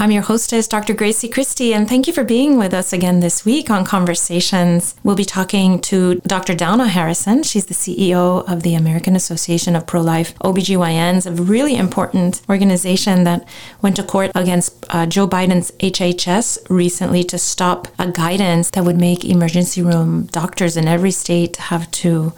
I'm your hostess, Dr. Grazie Christie, and thank you for being with us again this week on Conversations. We'll be talking to Dr. Donna Harrison. She's the CEO of the American Association of Pro Life OBGYNs, a really important organization that went to court against uh, Joe Biden's HHS recently to stop a guidance that would make emergency room doctors in every state have to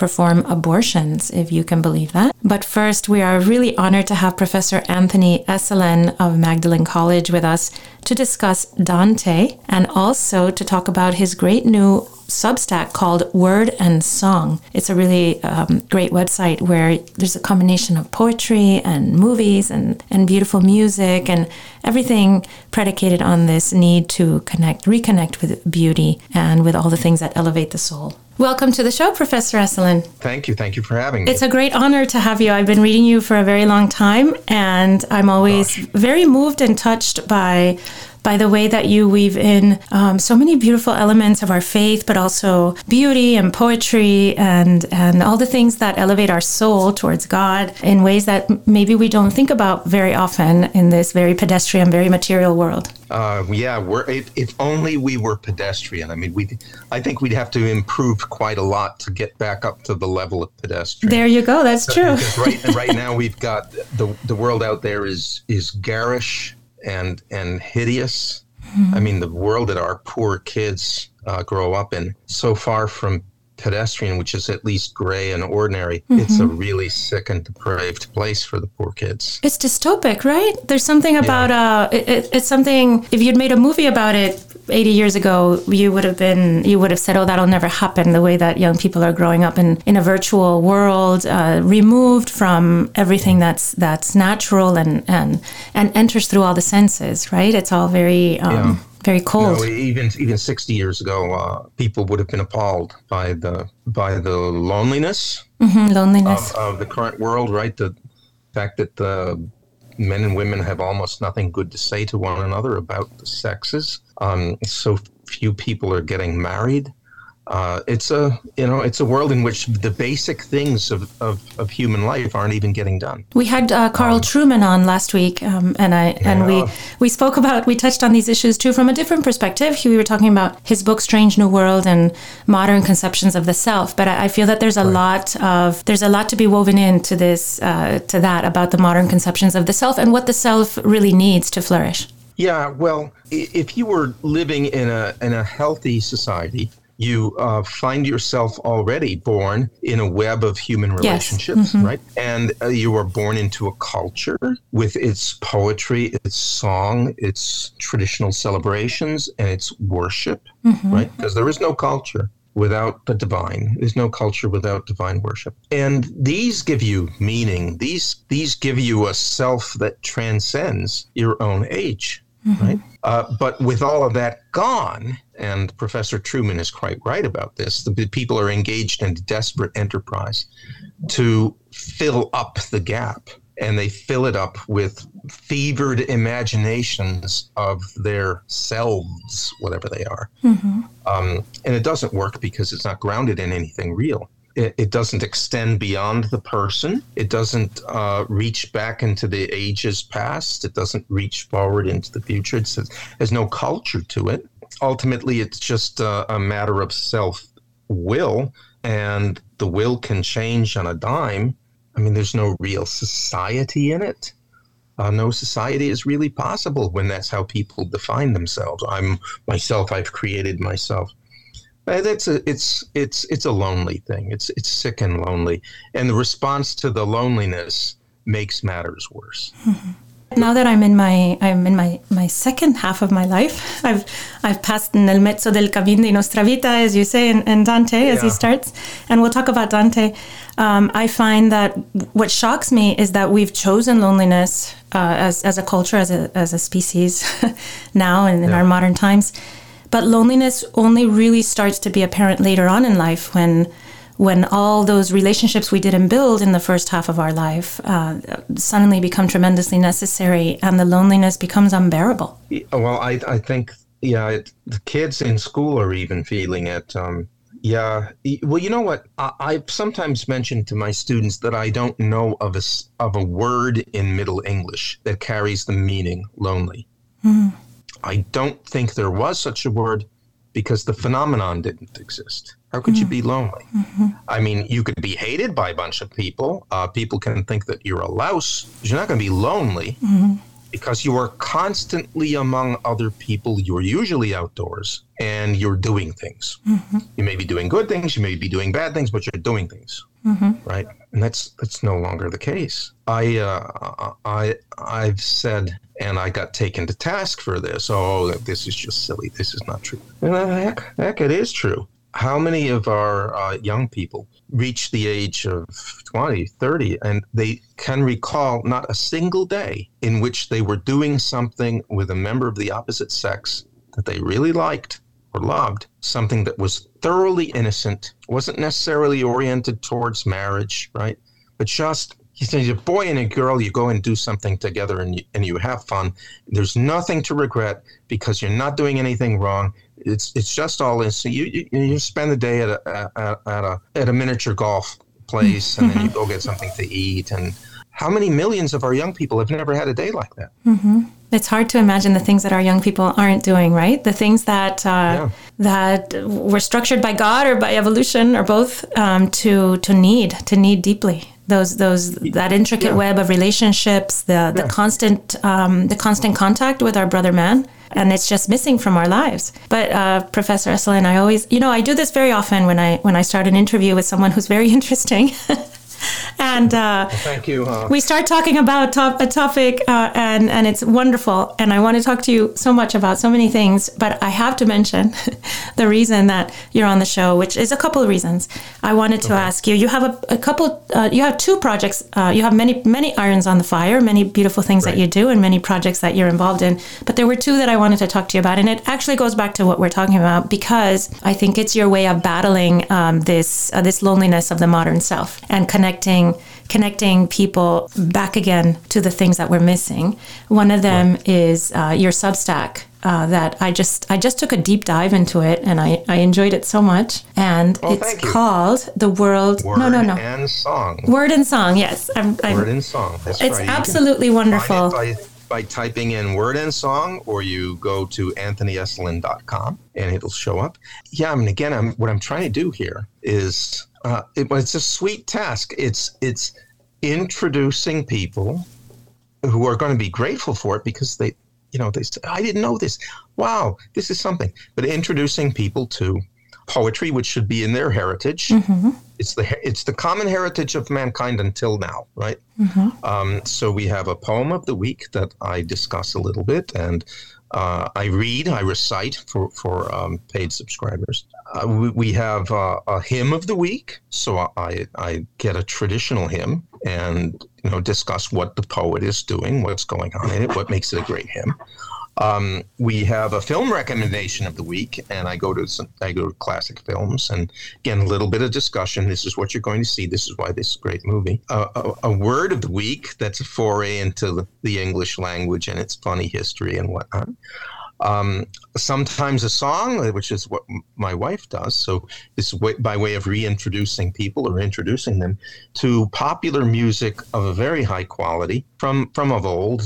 perform abortions, if you can believe that. But first, we are really honored to have Professor Anthony Esolen of Magdalen College with us to discuss Dante and also to talk about his great new Substack called Word and Song. It's a really um, great website where there's a combination of poetry and movies and, and beautiful music and everything predicated on this need to connect, reconnect with beauty and with all the things that elevate the soul. Welcome to the show, Professor Esolen. Thank you. Thank you for having me. It's a great honor to have you. I've been reading you for a very long time, and I'm always Gosh. very moved and touched by by the way that you weave in um, so many beautiful elements of our faith, but also beauty and poetry and and all the things that elevate our soul towards God in ways that maybe we don't think about very often in this very pedestrian, very material world. Uh, yeah, we're, if, if, only we were pedestrian. I mean, we. I think we'd have to improve quite a lot to get back up to the level of pedestrian. There you go. That's true. right, right now, we've got the the world out there is is garish and and hideous. Mm-hmm. I mean, the world that our poor kids uh, grow up in, so far from pedestrian, which is at least gray and ordinary, mm-hmm. it's a really sick and depraved place for the poor kids. It's dystopic, right? There's something about yeah. uh, it, it's something. If you'd made a movie about it, 80 years ago, you would have been, you would have said, oh, that'll never happen. The way that young people are growing up in, in a virtual world, uh, removed from everything that's that's natural and, and and enters through all the senses, right? It's all very um, yeah. very cold. You know, even even 60 years ago, uh, people would have been appalled by the by the loneliness, mm-hmm, loneliness of, of, the current world, right? The fact that the men and women have almost nothing good to say to one another about the sexes. Um, so few people are getting married. Uh, it's a you know it's a world in which the basic things of, of, of human life aren't even getting done. We had uh, Carl um, Trueman on last week, um, and I yeah. and we we spoke about we touched on these issues too from a different perspective. We were talking about his book Strange New World and modern conceptions of the self. But I, I feel that there's a right. lot of there's a lot to be woven into this uh, to that about the modern conceptions of the self and what the self really needs to flourish. Yeah, well, if you were living in a in a healthy society, you uh, find yourself already born in a web of human relationships, yes. mm-hmm. right? And uh, you are born into a culture with its poetry, its song, its traditional celebrations, and its worship, mm-hmm. right? Because there is no culture without the divine. There's no culture without divine worship. And these give you meaning. These these give you a self that transcends your own age mm-hmm. right? Uh, but with all of that gone, and Professor Trueman is quite right about this, the people are engaged in desperate enterprise to fill up the gap. And they fill it up with fevered imaginations of their selves, whatever they are. Mm-hmm. Um, and it doesn't work because it's not grounded in anything real it, it doesn't extend beyond the person. It doesn't uh, reach back into the ages past. It doesn't reach forward into the future. It's, there's no culture to it. Ultimately, it's just a, a matter of self will, and the will can change on a dime. I mean, there's no real society in it. Uh, no society is really possible when that's how people define themselves. I'm myself. I've created myself. That's a it's it's it's a lonely thing. It's it's sick and lonely, and the response to the loneliness makes matters worse. Mm-hmm. Now that I'm in my I'm in my, my second half of my life, I've I've passed nel mezzo del camino di nostra vita, as you say in, in Dante, as he starts, and we'll talk about Dante. Um, I find that what shocks me is that we've chosen loneliness uh, as as a culture, as a as a species, now and in yeah. our modern times. But loneliness only really starts to be apparent later on in life when when all those relationships we didn't build in the first half of our life uh, suddenly become tremendously necessary and the loneliness becomes unbearable. Well, I, I think, yeah, it, the kids in school are even feeling it. Um, yeah. Well, you know what? I, I've sometimes mentioned to my students that I don't know of a, of a word in Middle English that carries the meaning lonely. Mm. I don't think there was such a word because the phenomenon didn't exist. How could mm-hmm. you be lonely? Mm-hmm. I mean, you could be hated by a bunch of people. Uh, people can think that you're a louse. You're not going to be lonely mm-hmm. because you are constantly among other people. You're usually outdoors and you're doing things. Mm-hmm. You may be doing good things, you may be doing bad things, but you're doing things, mm-hmm. right? And that's that's no longer the case. I uh, I I've said and I got taken to task for this. Oh, this is just silly. This is not true. And heck, heck, it is true. How many of our uh, young people reach the age of 20, 30, and they can recall not a single day in which they were doing something with a member of the opposite sex that they really liked or loved, something that was thoroughly innocent, wasn't necessarily oriented towards marriage, right? But just he says a boy and a girl you go and do something together and you, and you have fun there's nothing to regret because you're not doing anything wrong. It's it's just all this. So you, you, you spend the day at a, at, at a at a miniature golf place and then you go get something to eat. And how many millions of our young people have never had a day like that? Mm-hmm. it's hard to imagine the things that our young people aren't doing right? The things that uh, yeah. that were structured by god or by evolution or both um, to to need to need deeply those those that intricate yeah. web of relationships, the the constant um, the constant contact with our brother man, and it's just missing from our lives. But uh, Professor Esolen, I always, you know, I do this very often when I when I start an interview with someone who's very interesting. And uh, thank you. Uh, we start talking about top, a topic, uh, and and it's wonderful. And I want to talk to you so much about so many things. But I have to mention the reason that you're on the show, which is a couple of reasons. I wanted to okay. ask you. You have a, a couple. Uh, you have two projects. Uh, you have many many irons on the fire, many beautiful things right. that you do, and many projects that you're involved in. But there were two that I wanted to talk to you about, and it actually goes back to what we're talking about because I think it's your way of battling um, this uh, this loneliness of the modern self and connecting connecting connecting people back again to the things that we're missing. One of them right. is uh, your Substack. Uh, that I just I just took a deep dive into it and I, I enjoyed it so much and oh, it's called the world Word no no no and song Word and Song yes I'm, I'm, Word and Song That's it's right. absolutely wonderful by, by typing in Word and Song or you go to anthonyesolen.com and it'll show up yeah I mean again I'm what I'm trying to do here is uh, it, it's a sweet task. It's it's introducing people who are going to be grateful for it because they, you know, they say, I didn't know this. Wow, this is something. But introducing people to poetry, which should be in their heritage. Mm-hmm. It's the it's the common heritage of mankind until now, right? Mm-hmm. Um, so we have a poem of the week that I discuss a little bit, and uh, I read, I recite for for um, paid subscribers. Uh, we, we, have uh, a hymn of the week, so I I get a traditional hymn and you know discuss what the poet is doing, what's going on in it, what makes it a great hymn. Um, we have a film recommendation of the week, and I go to some, I go to classic films, and again a little bit of discussion. This is what you're going to see. This is why this is a great movie. Uh, a, a, word of the week that's a foray into the, the English language and its funny history and whatnot. Um, sometimes a song, which is what my wife does. So it's by way of reintroducing people or introducing them to popular music of a very high quality from from of old,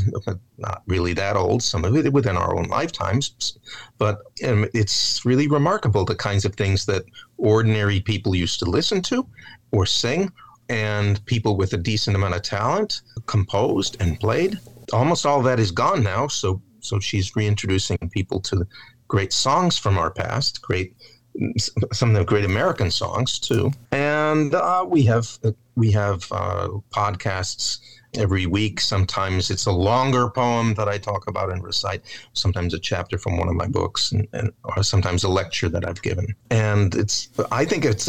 not really that old, some of it within our own lifetimes, but um, it's really remarkable the kinds of things that ordinary people used to listen to or sing, and people with a decent amount of talent composed and played. Almost all that is gone now, so so she's reintroducing people to great songs from our past, great some of the great American songs too. And uh, we have we have uh, podcasts every week. Sometimes it's a longer poem that I talk about and recite. Sometimes a chapter from one of my books, and, and or sometimes a lecture that I've given. And it's I think it's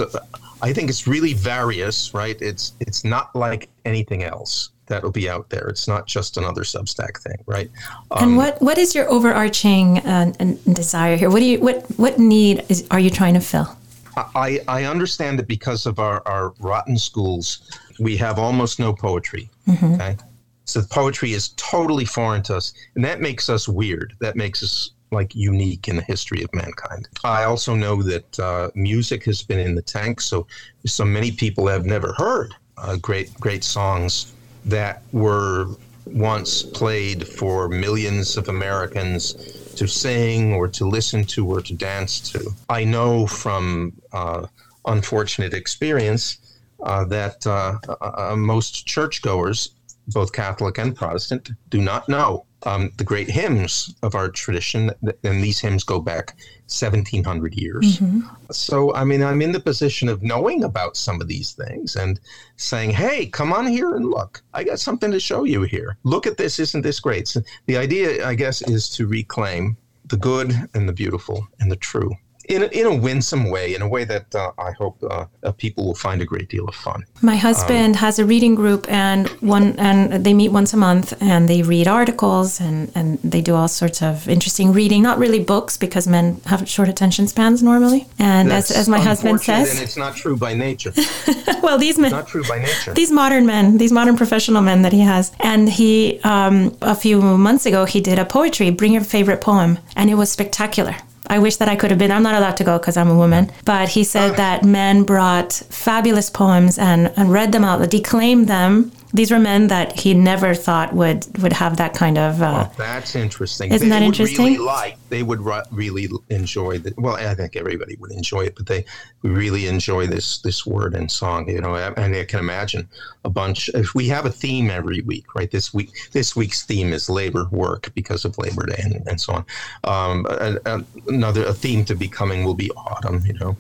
I think it's really various, right? It's it's not like anything else that'll be out there. It's not just another Substack thing, right? Um, and what what is your overarching uh, desire here? What do you what what need is are you trying to fill? I, I understand that because of our, our rotten schools, we have almost no poetry. Mm-hmm. Okay. So poetry is totally foreign to us. And that makes us weird. That makes us like unique in the history of mankind. I also know that uh, music has been in the tank. So, so many people have never heard uh, great, great songs that were once played for millions of Americans to sing or to listen to or to dance to. I know from uh, unfortunate experience uh, that uh, uh, uh most churchgoers, both Catholic and Protestant, do not know um, the great hymns of our tradition, and these hymns go back 1700 years. Mm-hmm. So, I mean, I'm in the position of knowing about some of these things and saying, hey, come on here and look. I got something to show you here. Look at this. Isn't this great? So the idea, I guess, is to reclaim the good and the beautiful and the true in a, in a winsome way, in a way that uh, I hope uh, uh, people will find a great deal of fun. My husband um, has a reading group, and one and they meet once a month, and they read articles, and and they do all sorts of interesting reading. Not really books because men have short attention spans normally, and as, as my husband says, and it's not true by nature. well, these men, not true by nature. These modern men, these modern professional men that he has, and he um, a few months ago he did a poetry. Bring your favorite poem, and it was spectacular. I wish that I could have been. I'm not allowed to go because I'm a woman. But he said oh. that men brought fabulous poems and, and read them out, declaimed them these were men that he never thought would would have that kind of. Uh, oh, that's interesting. Isn't they that interesting? Really like they would really enjoy the. Well, I think everybody would enjoy it, but they really enjoy this this word and song. You know, and I can imagine a bunch. If we have a theme every week, right? This week, this week's theme is labor work because of Labor Day and, and so on. Um, another a theme to be coming will be autumn. You know,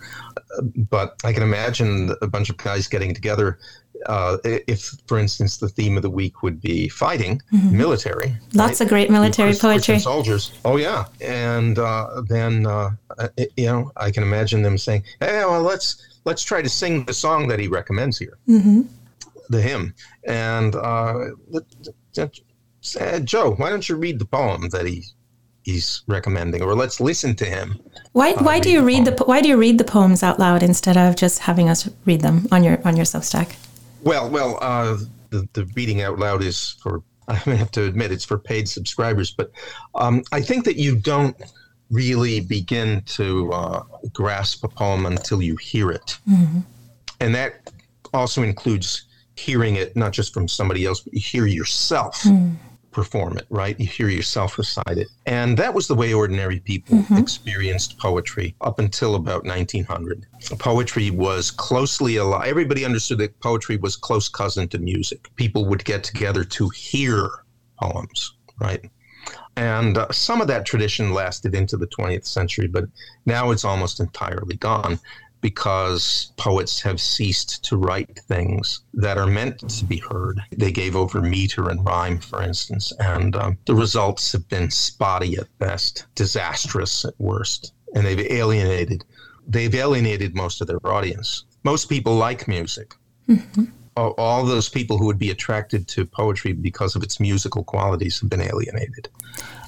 but I can imagine a bunch of guys getting together uh, if, for instance, the theme of the week would be fighting, mm-hmm. military. Lots right? of great military poetry. Soldiers. Oh yeah, and uh, then uh, uh you know I can imagine them saying, "Hey, well, let's let's try to sing the song that he recommends here, mm-hmm. the hymn." And uh, Joe, why don't you read the poem that he he's recommending, or let's listen to him. Why uh, why do you read the why do you read the poems out loud instead of just having us read them on your on your Substack? Well, well, uh, the the reading out loud is for. I have to admit it's for paid subscribers, but um, I think that you don't really begin to uh, grasp a poem until you hear it, mm-hmm. and that also includes hearing it not just from somebody else, but you hear yourself. Mm perform it, right? You hear yourself recite it. And that was the way ordinary people mm-hmm. experienced poetry up until about 1900. Poetry was closely alive. Everybody understood that poetry was close cousin to music. People would get together to hear poems, right? And uh, some of that tradition lasted into the 20th century, but now it's almost entirely gone because poets have ceased to write things that are meant to be heard. They gave over meter and rhyme, for instance, and um, the results have been spotty at best, disastrous at worst, and they've alienated. They've alienated most of their audience. Most people like music. Mm-hmm all those people who would be attracted to poetry because of its musical qualities have been alienated.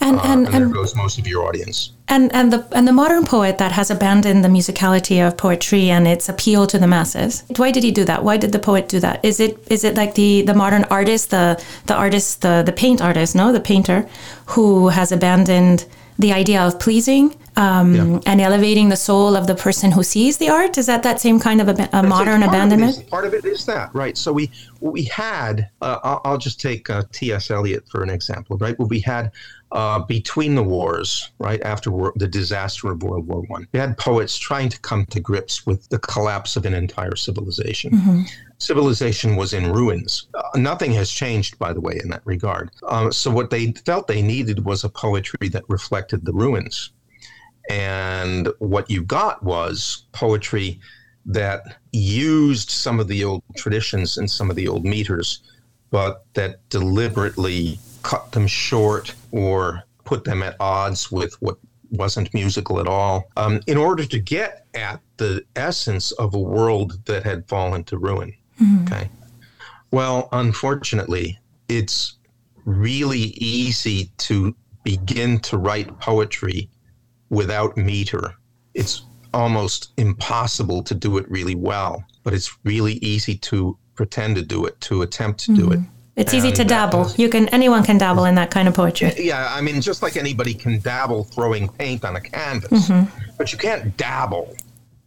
And, uh, and, and, there and, goes most of your audience. And and the and the modern poet that has abandoned the musicality of poetry and its appeal to the masses. Why did he do that? Why did the poet do that? Is it is it like the, the modern artist, the the artist, the the paint artist, no, the painter, who has abandoned the idea of pleasing um, yeah. and elevating the soul of the person who sees the art? Is that that same kind of a, a modern part abandonment? Of is, part of it is that, right? So we we had, uh, I'll, I'll, just take uh, T.S. Eliot for an example, right? What we had uh, between the wars, right after war, the disaster of World War One, we had poets trying to come to grips with the collapse of an entire civilization. Mm-hmm. Civilization was in ruins. Uh, nothing has changed, by the way, in that regard. Uh, so what they felt they needed was a poetry that reflected the ruins And what you got was poetry that used some of the old traditions and some of the old meters, but that deliberately cut them short or put them at odds with what wasn't musical at all, um, in order to get at the essence of a world that had fallen to ruin. Mm-hmm. Okay. Well, unfortunately, it's really easy to begin to write poetry without meter. It's almost impossible to do it really well, but it's really easy to pretend to do it, to attempt to mm-hmm. do it. It's and easy to dabble. You can anyone can dabble in that kind of poetry. Yeah, I mean, just like anybody can dabble throwing paint on a canvas, mm-hmm. but you can't dabble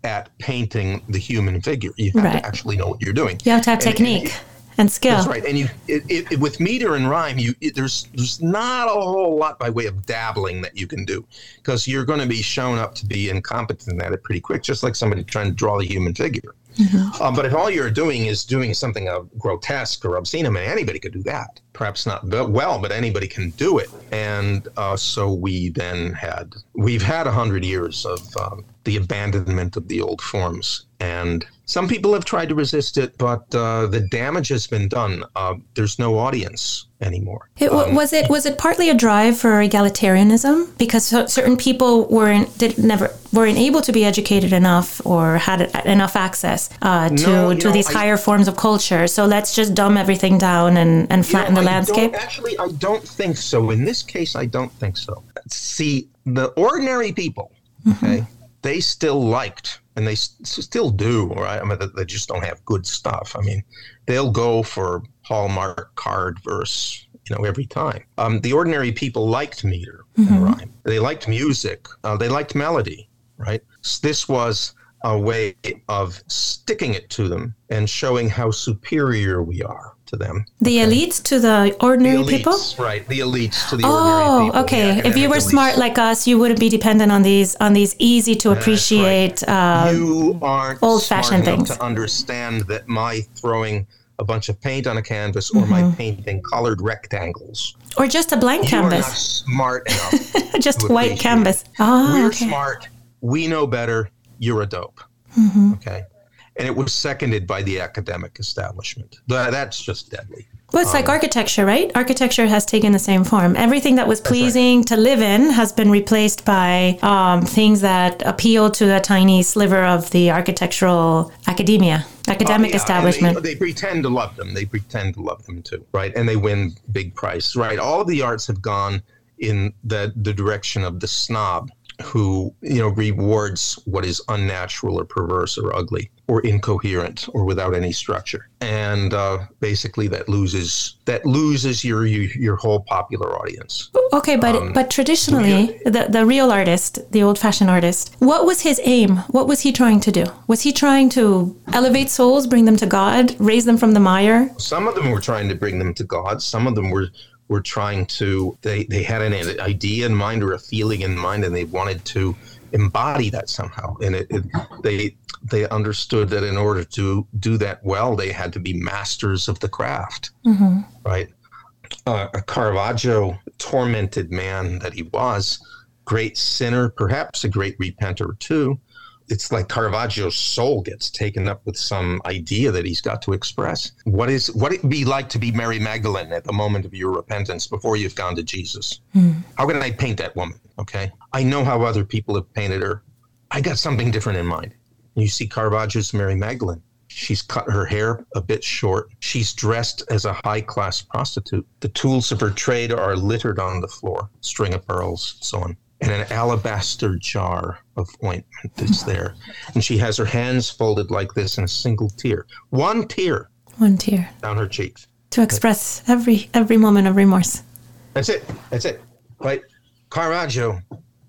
at painting the human figure. You have right. to actually know what you're doing. You have to have and, technique. And, and skill. That's right. And you, it, it, with meter and rhyme, you it, there's there's not a whole lot by way of dabbling that you can do because you're going to be shown up to be incompetent at it pretty quick, just like somebody trying to draw the human figure. Mm-hmm. Um, but if all you're doing is doing something uh, grotesque or obscene, I mean, anybody could do that. Perhaps not well, but anybody can do it. And uh, so we then had, we've had a hundred years of um, the abandonment of the old forms. And some people have tried to resist it, but uh, the damage has been done. Uh, there's no audience anymore. It, um, was it was it partly a drive for egalitarianism because certain people weren't did never weren't able to be educated enough or had enough access uh, to no, to know, these I, higher forms of culture. So let's just dumb everything down and, and flatten know, the landscape. Actually, I don't think so. In this case, I don't think so. See, the ordinary people, mm-hmm. okay, they still liked and they s- still do, right? I mean, they just don't have good stuff. I mean, they'll go for Hallmark card verse, you know, every time. Um, the ordinary people liked meter mm-hmm. and rhyme. They liked music. Uh, they liked melody, right? So this was a way of sticking it to them and showing how superior we are to them. The elites to the ordinary the elites, people? Right, the elites to the oh, ordinary people. Oh, okay. If you were elites. smart like us, you wouldn't be dependent on these on these easy to appreciate right. uh, you aren't old-fashioned things to understand that my throwing a bunch of paint on a canvas or mm-hmm. my painting colored rectangles or just a blank you canvas. Are not smart enough. just white canvas. Oh, We're okay. smart. We know better. You're a dope. Mm-hmm. Okay and it was seconded by the academic establishment. That's just deadly. Well, it's um, like architecture, right? Architecture has taken the same form. Everything that was pleasing right. to live in has been replaced by um, things that appeal to a tiny sliver of the architectural academia, academic uh, yeah, establishment. They, they, pretend to love them. They pretend to love them too, right? And they win big price, right? All of the arts have gone in the, the direction of the snob who you know rewards what is unnatural or perverse or ugly or incoherent or without any structure. And uh, basically that loses that loses your your, your whole popular audience. Okay but um, but traditionally the, the real artist the old-fashioned artist what was his aim? What was he trying to do? Was he trying to elevate souls bring them to god raise them from the mire? Some of them were trying to bring them to god. Some of them were were trying to they, they had an idea in mind or a feeling in mind and they wanted to embody that somehow. And it, it, they they understood that in order to do that well they had to be masters of the craft. Mm-hmm. right? Uh, a caravaggio tormented man that he was great sinner perhaps a great repenter too it's like Caravaggio's soul gets taken up with some idea that he's got to express. What is what it be like to be Mary Magdalene at the moment of your repentance before you've gone to Jesus? Mm. How can I paint that woman? Okay, I know how other people have painted her. I got something different in mind. You see Caravaggio's Mary Magdalene. She's cut her hair a bit short. She's dressed as a high class prostitute. The tools of her trade are littered on the floor string of pearls, so on and an alabaster jar of ointment is there. And she has her hands folded like this in a single tear. One tear. One tear. Down her cheeks. To express every every moment of remorse. That's it. That's it. Right? Caravaggio,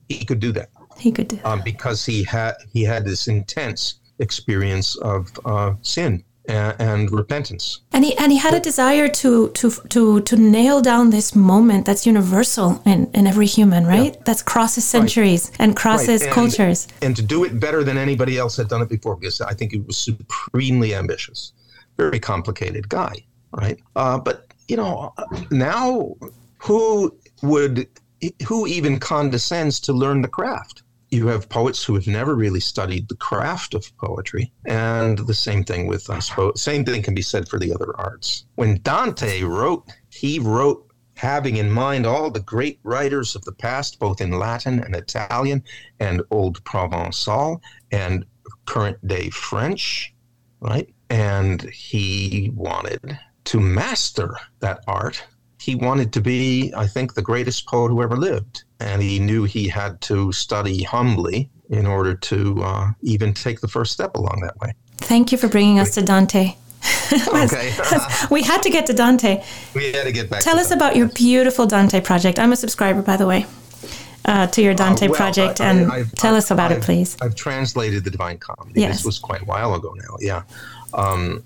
he could do that. He could do um, because he had he had this intense experience of uh, sin and, and, repentance. And he and he had a desire to to to to nail down this moment that's universal in, in every human, right? Yeah. That's crosses centuries right. and crosses right. and, cultures. And to do it better than anybody else had done it before, because I think he was supremely ambitious, very complicated guy, right? Uh, but you know, now who would who even condescends to learn the craft? You have poets who have never really studied the craft of poetry, and the same thing with, suppose, same thing can be said for the other arts. When Dante wrote, he wrote having in mind all the great writers of the past, both in Latin and Italian and Old Provençal and current day French, right? And he wanted to master that art. He wanted to be, I think, the greatest poet who ever lived. And he knew he had to study humbly in order to uh, even take the first step along that way. Thank you for bringing us to Dante. okay. we had to get to Dante. We had to get back. Tell us Dante. about your beautiful Dante project. I'm a subscriber, by the way, uh, to your Dante uh, well, project, I, and I, tell us about I've, it, please. I've translated the Divine Comedy. Yes. This was quite a while ago now. Yeah. Um,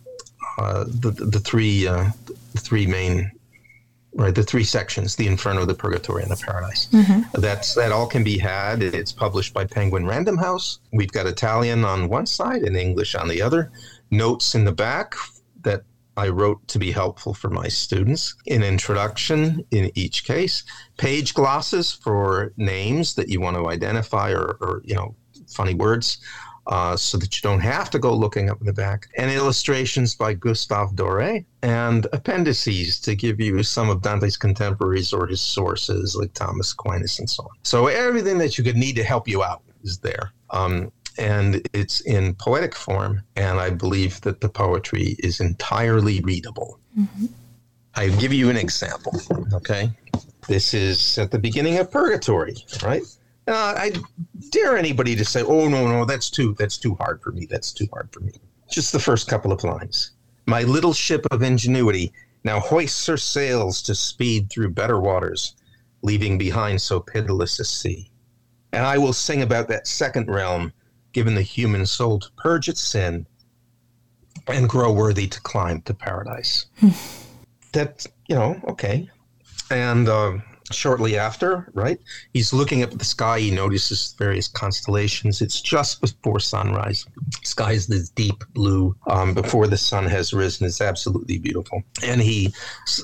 uh, the, the three uh, the three main right the three sections the inferno the purgatory and the paradise mm-hmm. that's that all can be had it's published by penguin random house we've got italian on one side and english on the other notes in the back that I wrote to be helpful for my students. An introduction in each case, page glosses for names that you want to identify or, or you know, funny words. Uh, so that you don't have to go looking up in the back, and illustrations by Gustave Doré, and appendices to give you some of Dante's contemporaries or his sources, like Thomas Aquinas and so on. So everything that you could need to help you out is there. Um, and it's in poetic form. And I believe that the poetry is entirely readable. Mm-hmm. I give you an example. Okay. This is at the beginning of Purgatory, right? Uh, I dare anybody to say, "Oh no, no, that's too that's too hard for me. That's too hard for me." Just the first couple of lines. My little ship of ingenuity now hoists her sails to speed through better waters, leaving behind so pitiless a sea. And I will sing about that second realm given the human soul to purge its sin and grow worthy to climb to paradise. that, you know, okay. And uh, shortly after, right, he's looking up at the sky. He notices various constellations. It's just before sunrise. Sky is this deep blue um, before the sun has risen. It's absolutely beautiful. And he,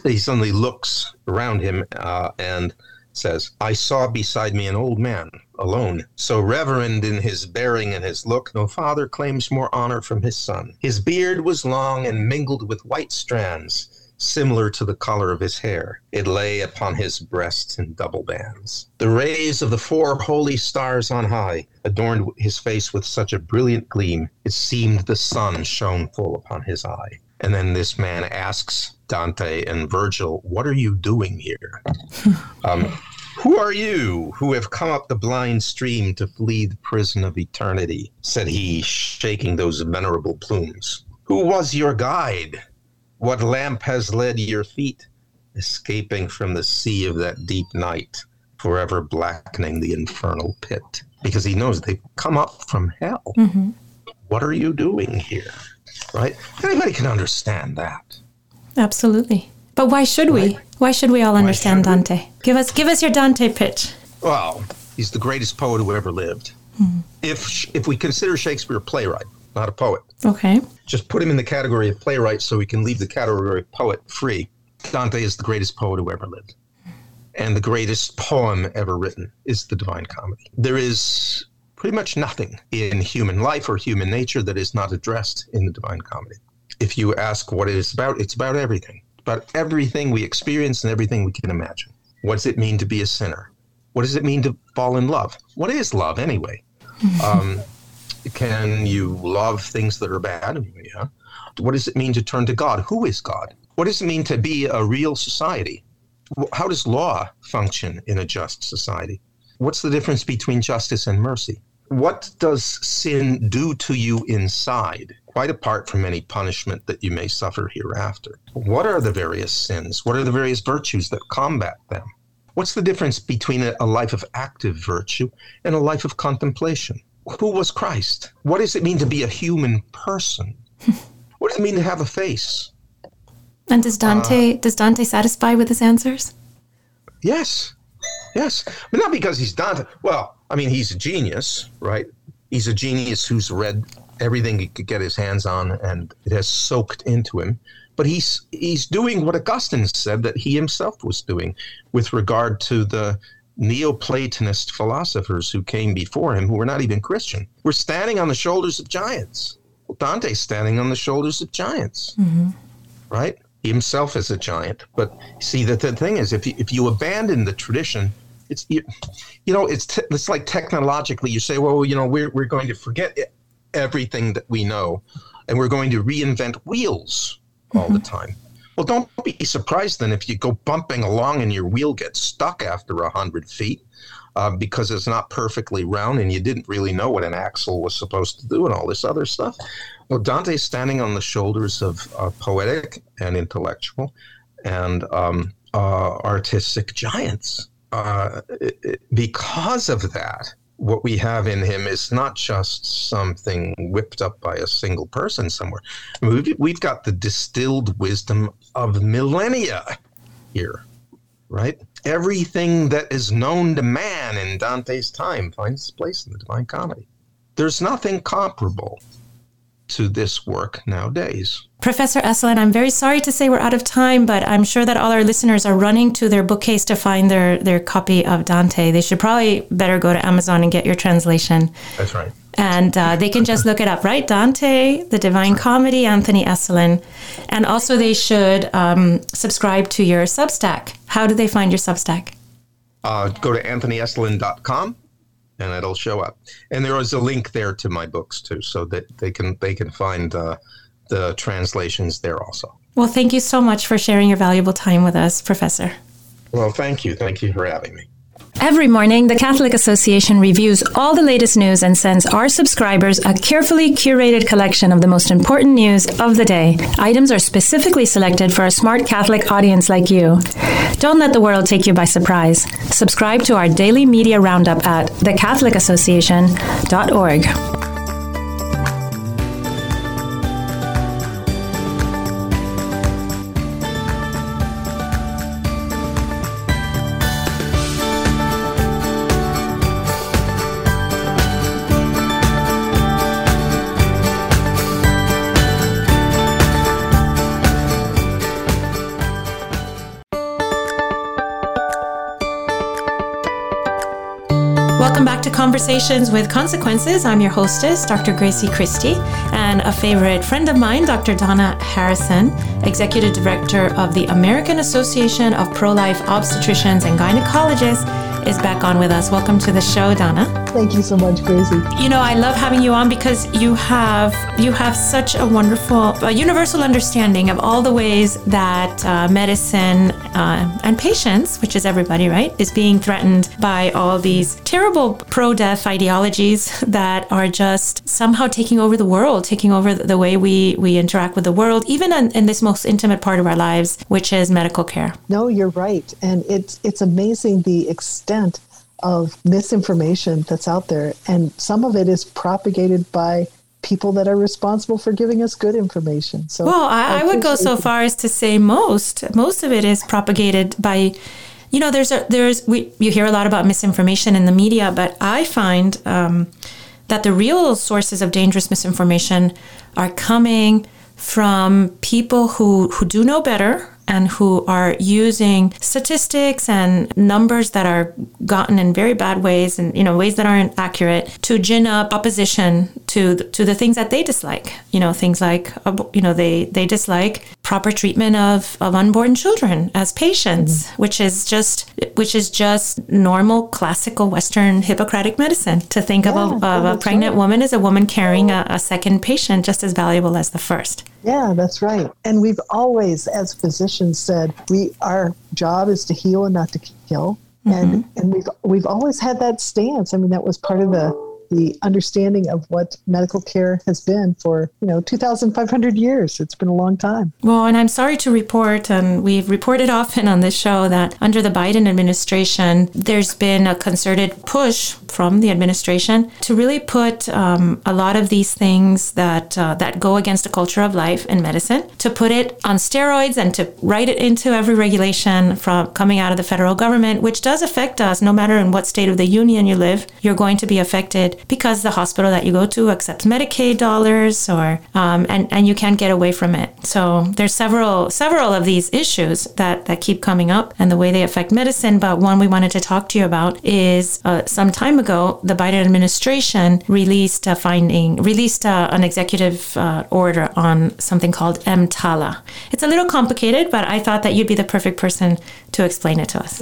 he suddenly looks around him uh, and says, I saw beside me an old man, alone, so reverend in his bearing and his look, no father claims more honor from his son. His beard was long and mingled with white strands, similar to the color of his hair. It lay upon his breast in double bands. The rays of the four holy stars on high adorned his face with such a brilliant gleam, it seemed the sun shone full upon his eye. And then this man asks Dante and Virgil, What are you doing here? um, who are you who have come up the blind stream to flee the prison of eternity? said he, shaking those venerable plumes. Who was your guide? What lamp has led your feet, escaping from the sea of that deep night, forever blackening the infernal pit? Because he knows they've come up from hell. Mm-hmm. What are you doing here? Right? Anybody can understand that. Absolutely. But why should we? Why should we all understand Dante? Give us give us your Dante pitch. Well, he's the greatest poet who ever lived. Hmm. If if we consider Shakespeare a playwright, not a poet. Okay. Just put him in the category of playwright so we can leave the category of poet free. Dante is the greatest poet who ever lived. And the greatest poem ever written is the Divine Comedy. There is pretty much nothing in human life or human nature that is not addressed in the Divine Comedy if you ask what it is about, it's about everything, about everything we experience and everything we can imagine. What does it mean to be a sinner? What does it mean to fall in love? What is love anyway? um, can you love things that are bad? Yeah. What does it mean to turn to God? Who is God? What does it mean to be a real society? How does law function in a just society? What's the difference between justice and mercy? What does sin do to you inside? quite apart from any punishment that you may suffer hereafter. What are the various sins? What are the various virtues that combat them? What's the difference between a, life of active virtue and a life of contemplation? Who was Christ? What does it mean to be a human person? what does it mean to have a face? And does Dante uh, does Dante satisfy with his answers? Yes. Yes. But not because he's Dante. Well, I mean he's a genius, right? He's a genius who's read everything he could get his hands on, and it has soaked into him. But he's he's doing what Augustine said that he himself was doing with regard to the Neoplatonist philosophers who came before him, who were not even Christian, were standing on the shoulders of giants. Well, Dante's standing on the shoulders of giants, mm-hmm. right? He himself is a giant. But see, the, the thing is, if you, if you abandon the tradition, it's you, you know it's t- it's like technologically you say, well, you know, we're we're going to forget everything that we know, and we're going to reinvent wheels all mm-hmm. the time. Well, don't be surprised then if you go bumping along and your wheel gets stuck after a hundred feet uh, because it's not perfectly round and you didn't really know what an axle was supposed to do and all this other stuff. Well, Dante's standing on the shoulders of uh, poetic and intellectual and um, uh, artistic giants. Uh, because of that, what we have in him is not just something whipped up by a single person somewhere. We've, we've got the distilled wisdom of millennia here, right? Everything that is known to man in Dante's time finds its place in the Divine Comedy. There's nothing comparable to this work nowadays. Professor Esolen, I'm very sorry to say we're out of time, but I'm sure that all our listeners are running to their bookcase to find their, their copy of Dante. They should probably better go to Amazon and get your translation. That's right. And uh, they can just look it up, right? Dante, The Divine Comedy, Anthony Esolen. And also, they should um, subscribe to your Substack. How do they find your Substack? Uh, go to anthonyesolen.com and it'll show up. And there is a link there to my books too, so that they can they can find uh, the translations there also. Well, thank you so much for sharing your valuable time with us, Professor. Well, thank you. Thank you for having me. Every morning, the Catholic Association reviews all the latest news and sends our subscribers a carefully curated collection of the most important news of the day. Items are specifically selected for a smart Catholic audience like you. Don't let the world take you by surprise. Subscribe to our daily media roundup at thecatholicAssociation.org. Conversations with Consequences. I'm your hostess, Dr. Grazie Christie, and a favorite friend of mine, Dr. Donna Harrison, Executive Director of the American Association of Pro Life Obstetricians and Gynecologists is back on with us. Welcome to the show, Donna. Thank you so much, Grazie. You know, I love having you on because you have you have such a wonderful, universal understanding of all the ways that uh, medicine uh, and patients, which is everybody, right, is being threatened by all these terrible pro-death ideologies that are just somehow taking over the world, taking over the way we we interact with the world, even in, in this most intimate part of our lives, which is medical care. No, you're right, and it's it's amazing the extent of misinformation that's out there. And some of it is propagated by people that are responsible for giving us good information. So well, I, I would go so far as to say most most of it is propagated by you know there's a there's we you hear a lot about misinformation in the media, but I find um, that the real sources of dangerous misinformation are coming from people who who do know better and who are using statistics and numbers that are gotten in very bad ways and you know ways that aren't accurate to gin up opposition to the, to the things that they dislike. You know things like uh, you know they they dislike proper treatment of, of unborn children as patients mm-hmm. which is just which is just normal classical western hippocratic medicine to think yeah, of, a, of a pregnant right. woman as a woman carrying a, a second patient just as valuable as the first yeah, that's right. And we've always, as physicians, said we our job is to heal and not to kill. Mm-hmm. And and we've we've always had that stance. I mean, that was part of the the understanding of what medical care has been for you know 2500 years. It's been a long time. Well and i'm sorry to report and we've reported often on this show that under the biden administration there's been a concerted push from the administration to really put um, a lot of these things that uh, that go against the culture of life in medicine to put it on steroids and to write it into every regulation from coming out of the federal government which does affect us no matter in what state of the union you live you're going to be affected because the hospital that you go to accepts Medicaid dollars, or um, and and you can't get away from it. So there's several several of these issues that that keep coming up and the way they affect medicine. But one we wanted to talk to you about is uh, some time ago the Biden administration released a finding released uh, an executive uh, order on something called EMTALA. It's a little complicated, but I thought that you'd be the perfect person to explain it to us.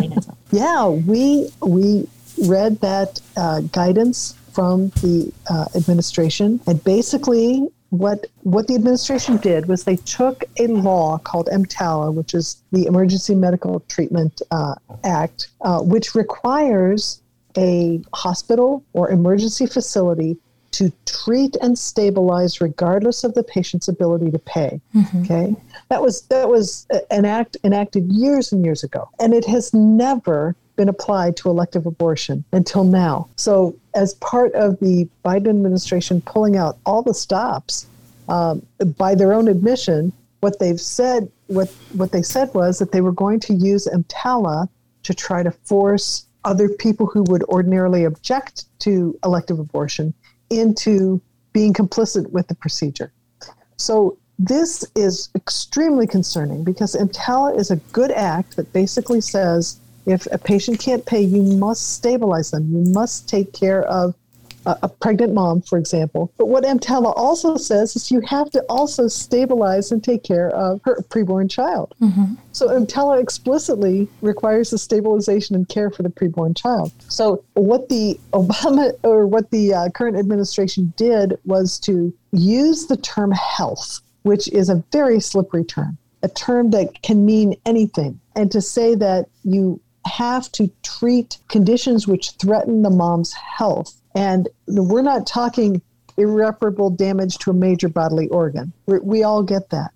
Yeah, we we read that uh, guidance from the uh, administration, and basically what what the administration did was they took a law called EMTALA, which is the Emergency Medical Treatment uh, Act, uh, which requires a hospital or emergency facility to treat and stabilize regardless of the patient's ability to pay. Mm-hmm. Okay, that was that was an act enacted years and years ago, and it has never been applied to elective abortion until now. So, as part of the Biden administration pulling out all the stops, um, by their own admission, what they've said what what they said was that they were going to use EMTALA to try to force other people who would ordinarily object to elective abortion into being complicit with the procedure. So this is extremely concerning because EMTALA is a good act that basically says if a patient can't pay, you must stabilize them. You must take care of a, pregnant mom, for example. But what EMTALA also says is you have to also stabilize and take care of her preborn child. Mm-hmm. So EMTALA explicitly requires the stabilization and care for the preborn child. So what the Obama or what the uh, current administration did was to use the term health, which is a very slippery term, a term that can mean anything, and to say that you have to treat conditions which threaten the mom's health and we're not talking irreparable damage to a major bodily organ. We're, we all get that.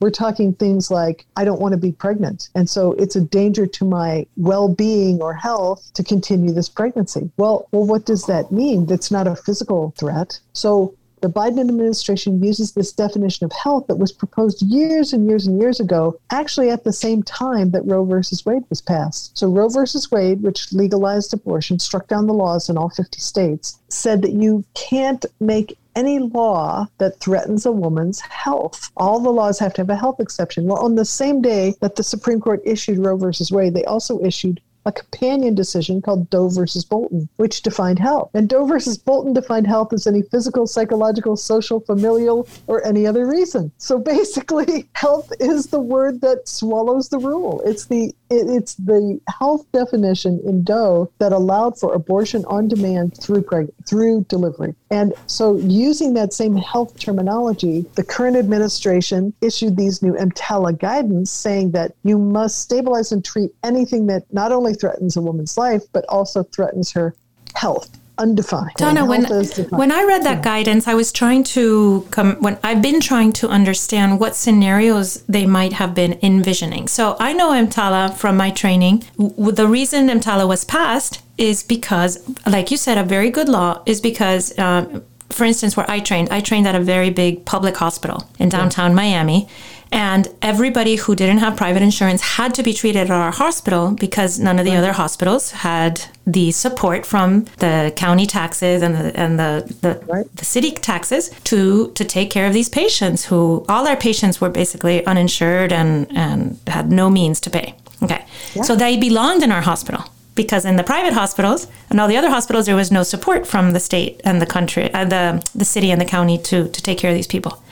We're talking things like, I don't want to be pregnant. And so it's a danger to my well being or health to continue this pregnancy. Well, well, what does that mean? That's not a physical threat. So the Biden administration uses this definition of health that was proposed years and years and years ago, actually at the same time that Roe versus Wade was passed. So, Roe versus Wade, which legalized abortion, struck down the laws in all 50 states, said that you can't make any law that threatens a woman's health. All the laws have to have a health exception. Well, on the same day that the Supreme Court issued Roe versus Wade, they also issued a companion decision called Doe versus Bolton, which defined health. And Doe versus Bolton defined health as any physical, psychological, social, familial, or any other reason. So basically, health is the word that swallows the rule. It's the it's the health definition in Doe that allowed for abortion on demand through preg- through delivery. And so, using that same health terminology, the current administration issued these new EMTALA guidance saying that you must stabilize and treat anything that not only threatens a woman's life but also threatens her health undefined. Donna, when when I read that guidance, I was trying to come when I've been trying to understand what scenarios they might have been envisioning. So I know EMTALA from my training. The reason EMTALA was passed is because, like you said, a very good law is because. Um, for instance, where I trained, I trained at a very big public hospital in downtown yeah. Miami and everybody who didn't have private insurance had to be treated at our hospital because none of the right. other hospitals had the support from the county taxes and the and the the, right. the, city taxes to to take care of these patients who all our patients were basically uninsured and and had no means to pay. Okay. Yeah. So they belonged in our hospital because in the private hospitals and all the other hospitals there was no support from the state and the country uh, the the city and the county to to take care of these people.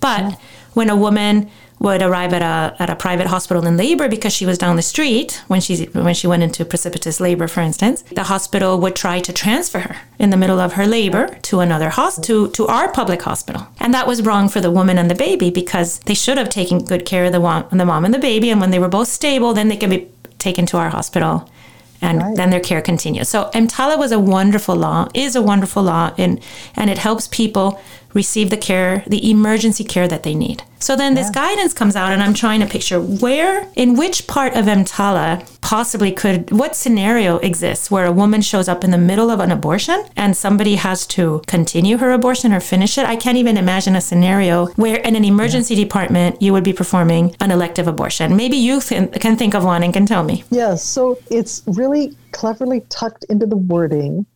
But yeah. When a woman would arrive at a at a private hospital in labor because she was down the street when she when she went into precipitous labor, for instance. The hospital would try to transfer her in the middle of her labor to another hospital to, to our public hospital, and that was wrong for the woman and the baby because they should have taken good care of the mom, the mom and the baby, and when they were both stable, then they can be taken to our hospital and right. then their care continues. So EMTALA was a wonderful law, is a wonderful law, and, and it helps people receive the care, the emergency care that they need. So then this guidance comes out, and I'm trying to picture where, in which part of EMTALA possibly could, what scenario exists where a woman shows up in the middle of an abortion and somebody has to continue her abortion or finish it. I can't even imagine a scenario where in an emergency yeah. department you would be performing an elective abortion. Maybe you can, can think of one and can tell me. Yes, so it's really cleverly tucked into the wording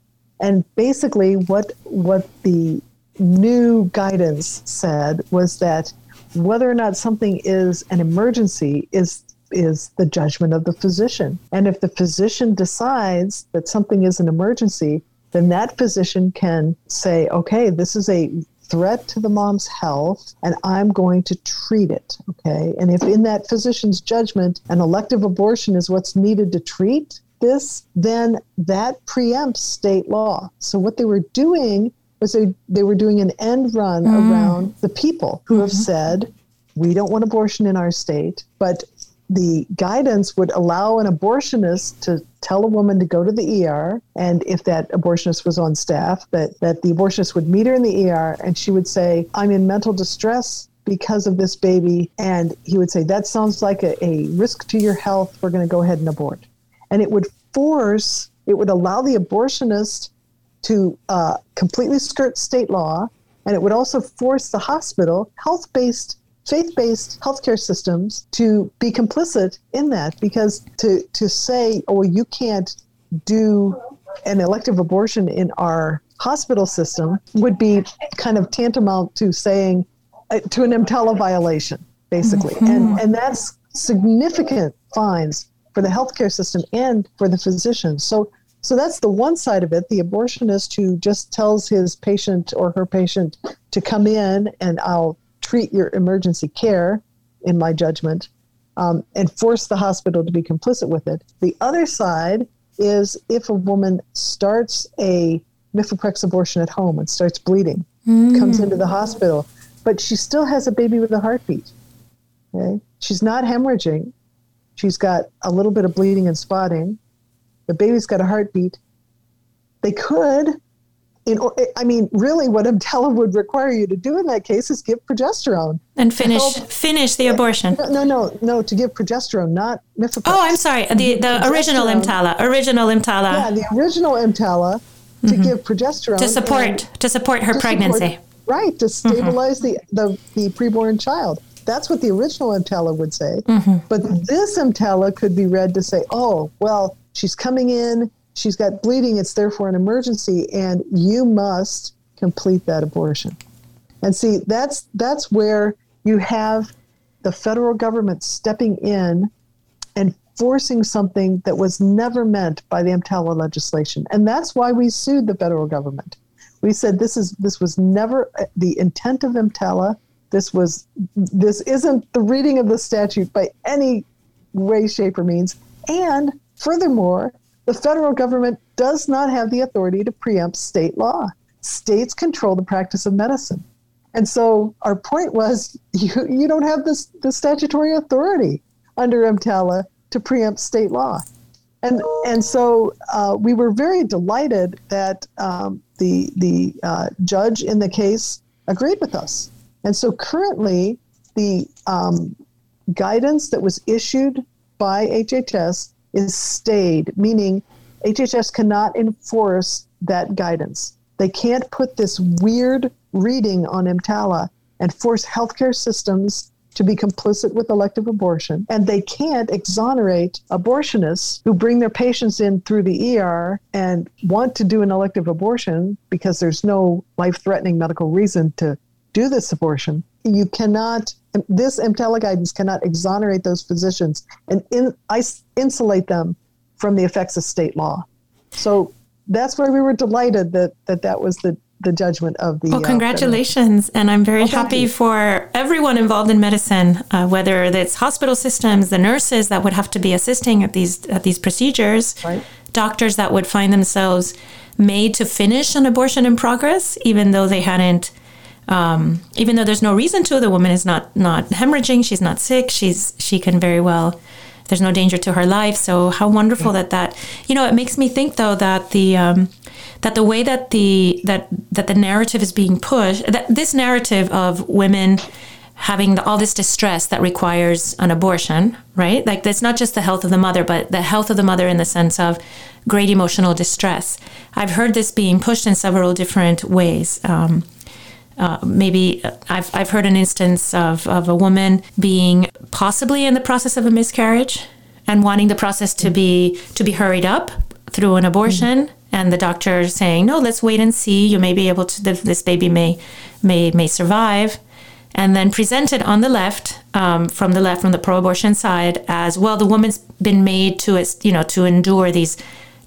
And basically, what what the new guidance said was that whether or not something is an emergency is is the judgment of the physician. And if the physician decides that something is an emergency, then that physician can say, okay, this is a threat to the mom's health and I'm going to treat it. Okay. And if in that physician's judgment an elective abortion is what's needed to treat this, then that preempts state law. So what they were doing was they, they were doing an end run mm. around the people who mm-hmm. have said, we don't want abortion in our state, but the guidance would allow an abortionist to tell a woman to go to the ER, and if that abortionist was on staff, that, that the abortionist would meet her in the ER and she would say, I'm in mental distress because of this baby. And he would say, That sounds like a, a risk to your health. We're going to go ahead and abort. And it would force, it would allow the abortionist to uh, completely skirt state law, and it would also force the hospital, health based faith-based healthcare systems to be complicit in that because to to say oh you can't do an elective abortion in our hospital system would be kind of tantamount to saying uh, to an EMTALA violation basically mm-hmm. and and that's significant fines for the healthcare system and for the physicians so so that's the one side of it the abortionist who just tells his patient or her patient to come in and I'll treat your emergency care, in my judgment, um, and force the hospital to be complicit with it. The other side is if a woman starts a mifeprex abortion at home and starts bleeding, mm. comes into the hospital, but she still has a baby with a heartbeat. Okay? She's not hemorrhaging. She's got a little bit of bleeding and spotting. The baby's got a heartbeat. They could in, I mean, really, what EMTALA would require you to do in that case is give progesterone and finish finish the abortion. No, no, no, no, to give progesterone, not mifeprex. Oh, I'm sorry, the the original EMTALA, original EMTALA. Yeah, the original EMTALA to mm-hmm. give progesterone to support to support her to pregnancy. Support, right, to mm-hmm. stabilize mm-hmm. the, the the preborn child. That's what the original EMTALA would say. Mm-hmm. But this EMTALA could be read to say, oh, well, she's coming in she's got bleeding, it's therefore an emergency, and you must complete that abortion. And see, that's that's where you have the federal government stepping in and forcing something that was never meant by the EMTALA legislation. And that's why we sued the federal government. We said this is this was never uh, the intent of EMTALA. This was this isn't the reading of the statute by any way, shape, or means. And furthermore, the federal government does not have the authority to preempt state law. States control the practice of medicine. And so our point was you, you don't have this, the statutory authority under EMTALA to preempt state law. And, and so uh, we were very delighted that um, the, the uh, judge in the case agreed with us. And so currently, the um, guidance that was issued by HHS is stayed, meaning HHS cannot enforce that guidance. They can't put this weird reading on EMTALA and force healthcare systems to be complicit with elective abortion. And they can't exonerate abortionists who bring their patients in through the ER and want to do an elective abortion because there's no life threatening medical reason to do this abortion. You cannot this EMTALA guidance cannot exonerate those physicians and in, insulate them from the effects of state law. So that's why we were delighted that that, that was the, the judgment of the. Well, uh, congratulations. Uh, and I'm very well, happy for everyone involved in medicine, uh, whether it's hospital systems, the nurses that would have to be assisting at these, at these procedures, right. doctors that would find themselves made to finish an abortion in progress, even though they hadn't um, even though there's no reason to, the woman is not not hemorrhaging. She's not sick. She's she can very well. There's no danger to her life. So how wonderful yeah. that that you know it makes me think though that the um, that the way that the that that the narrative is being pushed that this narrative of women having all this distress that requires an abortion, right? Like that's not just the health of the mother, but the health of the mother in the sense of great emotional distress. I've heard this being pushed in several different ways. Um, uh, maybe I've, I've heard an instance of, of a woman being possibly in the process of a miscarriage and wanting the process to be to be hurried up through an abortion mm-hmm. and the doctor saying, "No, let's wait and see. You may be able to. This baby may may may survive." And then presented on the left, um, from the left, from the pro-abortion side, as well. The woman's been made to, you know, to endure these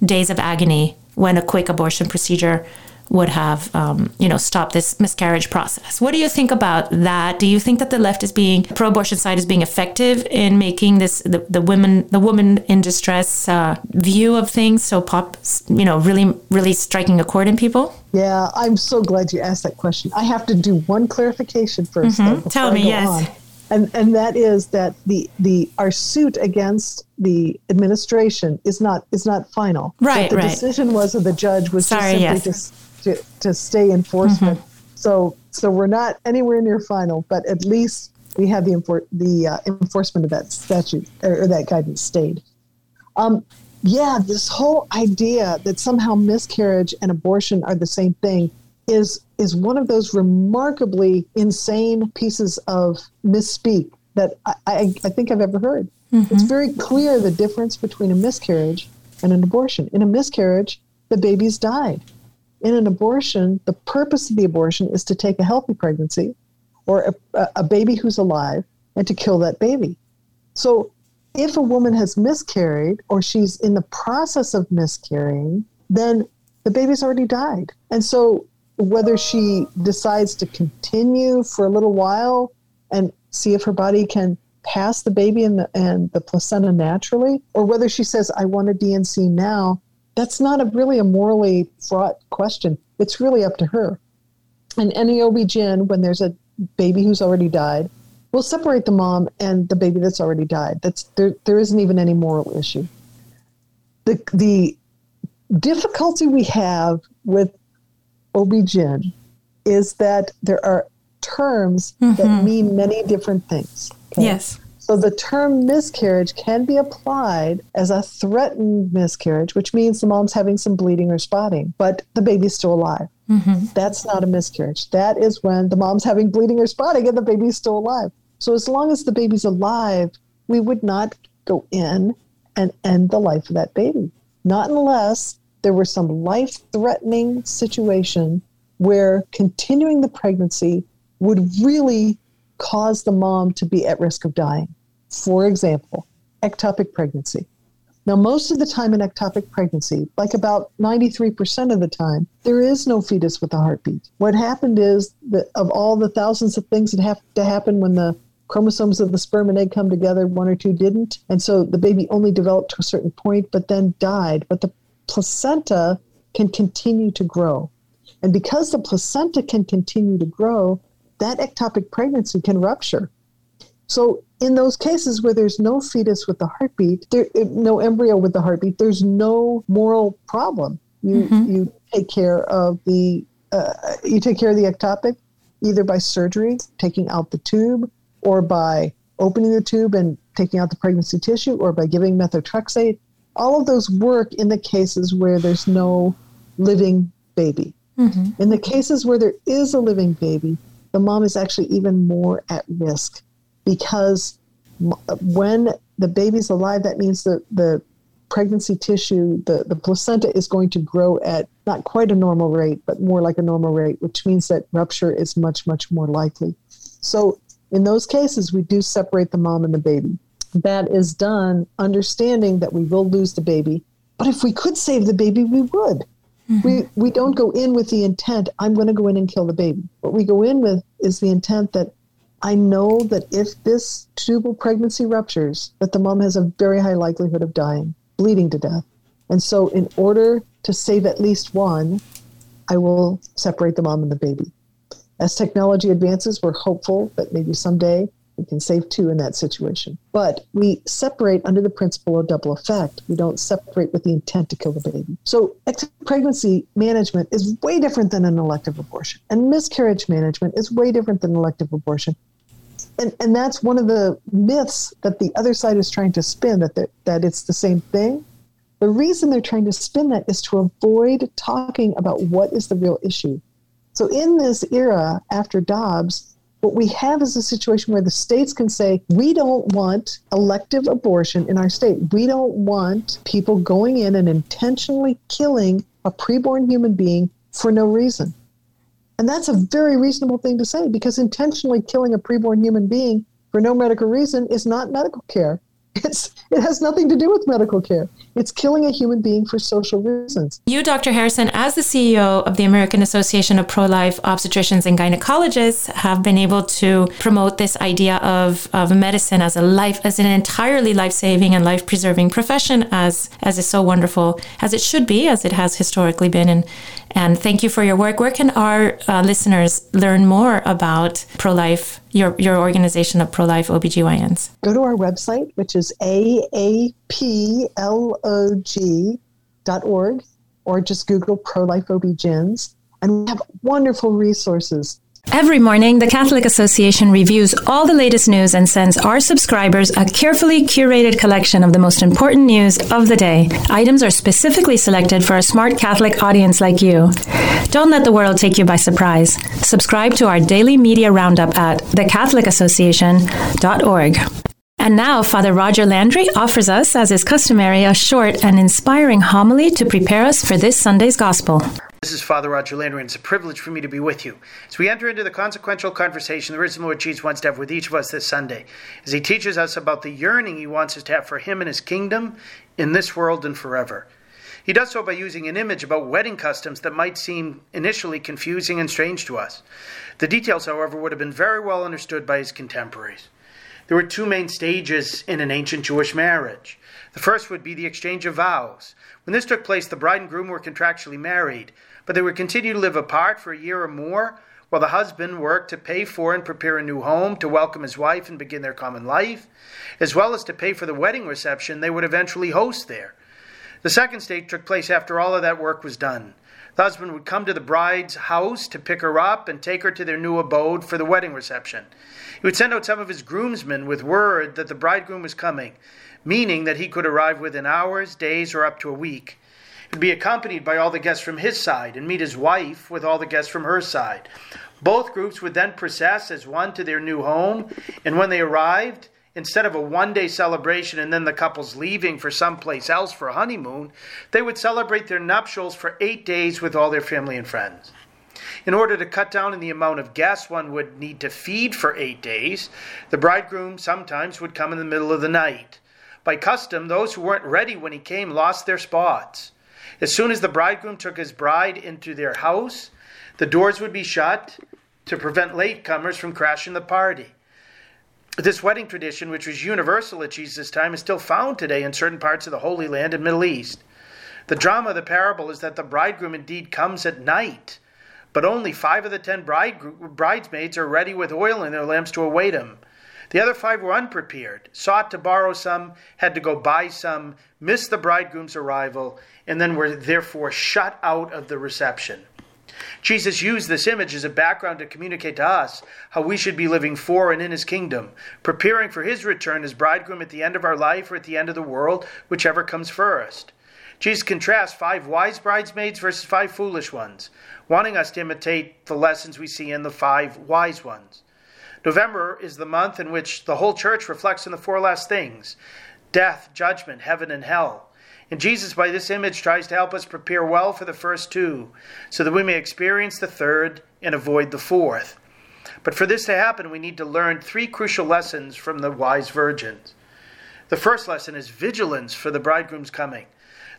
days of agony when a quick abortion procedure would have, um, you know, stopped this miscarriage process. What do you think about that? Do you think that the left is being pro-abortion side is being effective in making this the, the women the woman in distress uh, view of things so pop, you know, really really striking a chord in people? Yeah, I'm so glad you asked that question. I have to do one clarification 1st mm-hmm. Tell me, yes. On. And and that is that the the our suit against the administration is not is not final. Right, the right. decision was of the judge was Sorry, just simply yes. just to, to stay enforcement. Mm-hmm. So so we're not anywhere near final, but at least we have the enfor- the uh, enforcement of that statute or, that guidance stayed. Um, yeah, this whole idea that somehow miscarriage and abortion are the same thing is is one of those remarkably insane pieces of misspeak that I, I, I think I've ever heard. Mm-hmm. It's very clear the difference between a miscarriage and an abortion. In a miscarriage, the baby's died in an abortion, the purpose of the abortion is to take a healthy pregnancy or a, a, baby who's alive and to kill that baby. So if a woman has miscarried or she's in the process of miscarrying, then the baby's already died. And so whether she decides to continue for a little while and see if her body can pass the baby and the, and the placenta naturally, or whether she says, I want a D&C now, that's not a really a morally fraught question. It's really up to her. And any OB-GYN, when there's a baby who's already died, will separate the mom and the baby that's already died. That's there. There isn't even any moral issue. The the difficulty we have with OB-GYN is that there are terms mm-hmm. that mean many different things. Okay? Yes. So the term miscarriage can be applied as a threatened miscarriage, which means the mom's having some bleeding or spotting, but the baby's still alive. Mm-hmm. That's not a miscarriage. That is when the mom's having bleeding or spotting and the baby's still alive. So as long as the baby's alive, we would not go in and end the life of that baby. Not unless there were some life threatening situation where continuing the pregnancy would really cause the mom to be at risk of dying. For example, ectopic pregnancy. Now, most of the time in ectopic pregnancy, like about 93% of the time, there is no fetus with a heartbeat. What happened is that of all the thousands of things that have to happen when the chromosomes of the sperm and egg come together, one or two didn't. And so the baby only developed to a certain point, but then died. But the placenta can continue to grow. And because the placenta can continue to grow, that ectopic pregnancy can rupture. So, in those cases where there's no fetus with the heartbeat, there, no embryo with the heartbeat, there's no moral problem. You mm-hmm. you take care of the uh, you take care of the ectopic either by surgery, taking out the tube, or by opening the tube and taking out the pregnancy tissue, or by giving methotrexate. All of those work in the cases where there's no living baby. Mm-hmm. In the cases where there is a living baby, the mom is actually even more at risk because when the baby's alive, that means that the pregnancy tissue, the, the placenta is going to grow at not quite a normal rate, but more like a normal rate, which means that rupture is much, much more likely. So in those cases, we do separate the mom and the baby. That is done understanding that we will lose the baby. But if we could save the baby, we would. Mm-hmm. We we don't go in with the intent I'm going to go in and kill the baby. What we go in with is the intent that I know that if this tubal pregnancy ruptures, that the mom has a very high likelihood of dying, bleeding to death. And so in order to save at least one, I will separate the mom and the baby. As technology advances, we're hopeful that maybe someday we can save two in that situation. But we separate under the principle of double effect. We don't separate with the intent to kill the baby. So pregnancy management is way different than an elective abortion. And miscarriage management is way different than elective abortion. And, and that's one of the myths that the other side is trying to spin that, that it's the same thing. The reason they're trying to spin that is to avoid talking about what is the real issue. So in this era after Dobbs, what we have is a situation where the states can say, we don't want elective abortion in our state. We don't want people going in and intentionally killing a preborn human being for no reason. And that's a very reasonable thing to say because intentionally killing a preborn human being for no medical reason is not medical care. It's, it has nothing to do with medical care. It's killing a human being for social reasons. You, Dr. Harrison, as the CEO of the American Association of Pro Life Obstetricians and Gynecologists, have been able to promote this idea of, of medicine as a life, as an entirely life saving and life preserving profession, as, as is so wonderful, as it should be, as it has historically been. And, and thank you for your work. Where can our uh, listeners learn more about pro life, your, your organization of pro life OBGYNs? Go to our website, which is aaplog.org, or just Google pro life OB-GYNs. And we have wonderful resources Every morning, the Catholic Association reviews all the latest news and sends our subscribers a carefully curated collection of the most important news of the day. Items are specifically selected for a smart Catholic audience like you. Don't let the world take you by surprise. Subscribe to our daily media roundup at thecatholicassociation.org. And now, Father Roger Landry offers us, as is customary, a short and inspiring homily to prepare us for this Sunday's Gospel. This is Father Roger Landry, and it's a privilege for me to be with you as we enter into the consequential conversation the risen Lord Jesus wants to have with each of us this Sunday, as he teaches us about the yearning he wants us to have for him and his kingdom in this world and forever. He does so by using an image about wedding customs that might seem initially confusing and strange to us. The details, however, would have been very well understood by his contemporaries. There were two main stages in an ancient Jewish marriage. The first would be the exchange of vows. When this took place, the bride and groom were contractually married, but they would continue to live apart for a year or more while the husband worked to pay for and prepare a new home to welcome his wife and begin their common life, as well as to pay for the wedding reception they would eventually host there. The second stage took place after all of that work was done. The husband would come to the bride's house to pick her up and take her to their new abode for the wedding reception. He would send out some of his groomsmen with word that the bridegroom was coming, meaning that he could arrive within hours, days, or up to a week. He would be accompanied by all the guests from his side and meet his wife with all the guests from her side. Both groups would then process as one to their new home, and when they arrived, instead of a one day celebration and then the couples leaving for someplace else for a honeymoon, they would celebrate their nuptials for eight days with all their family and friends. In order to cut down on the amount of guests one would need to feed for eight days, the bridegroom sometimes would come in the middle of the night. By custom, those who weren't ready when he came lost their spots. As soon as the bridegroom took his bride into their house, the doors would be shut to prevent latecomers from crashing the party. This wedding tradition, which was universal at Jesus' time, is still found today in certain parts of the Holy Land and Middle East. The drama of the parable is that the bridegroom indeed comes at night, but only five of the ten bride, bridesmaids are ready with oil in their lamps to await him. The other five were unprepared, sought to borrow some, had to go buy some, missed the bridegroom's arrival, and then were therefore shut out of the reception. Jesus used this image as a background to communicate to us how we should be living for and in his kingdom, preparing for his return as bridegroom at the end of our life or at the end of the world, whichever comes first. Jesus contrasts five wise bridesmaids versus five foolish ones, wanting us to imitate the lessons we see in the five wise ones. November is the month in which the whole church reflects on the four last things death, judgment, heaven, and hell. And Jesus, by this image, tries to help us prepare well for the first two, so that we may experience the third and avoid the fourth. But for this to happen, we need to learn three crucial lessons from the wise virgins. The first lesson is vigilance for the bridegroom's coming.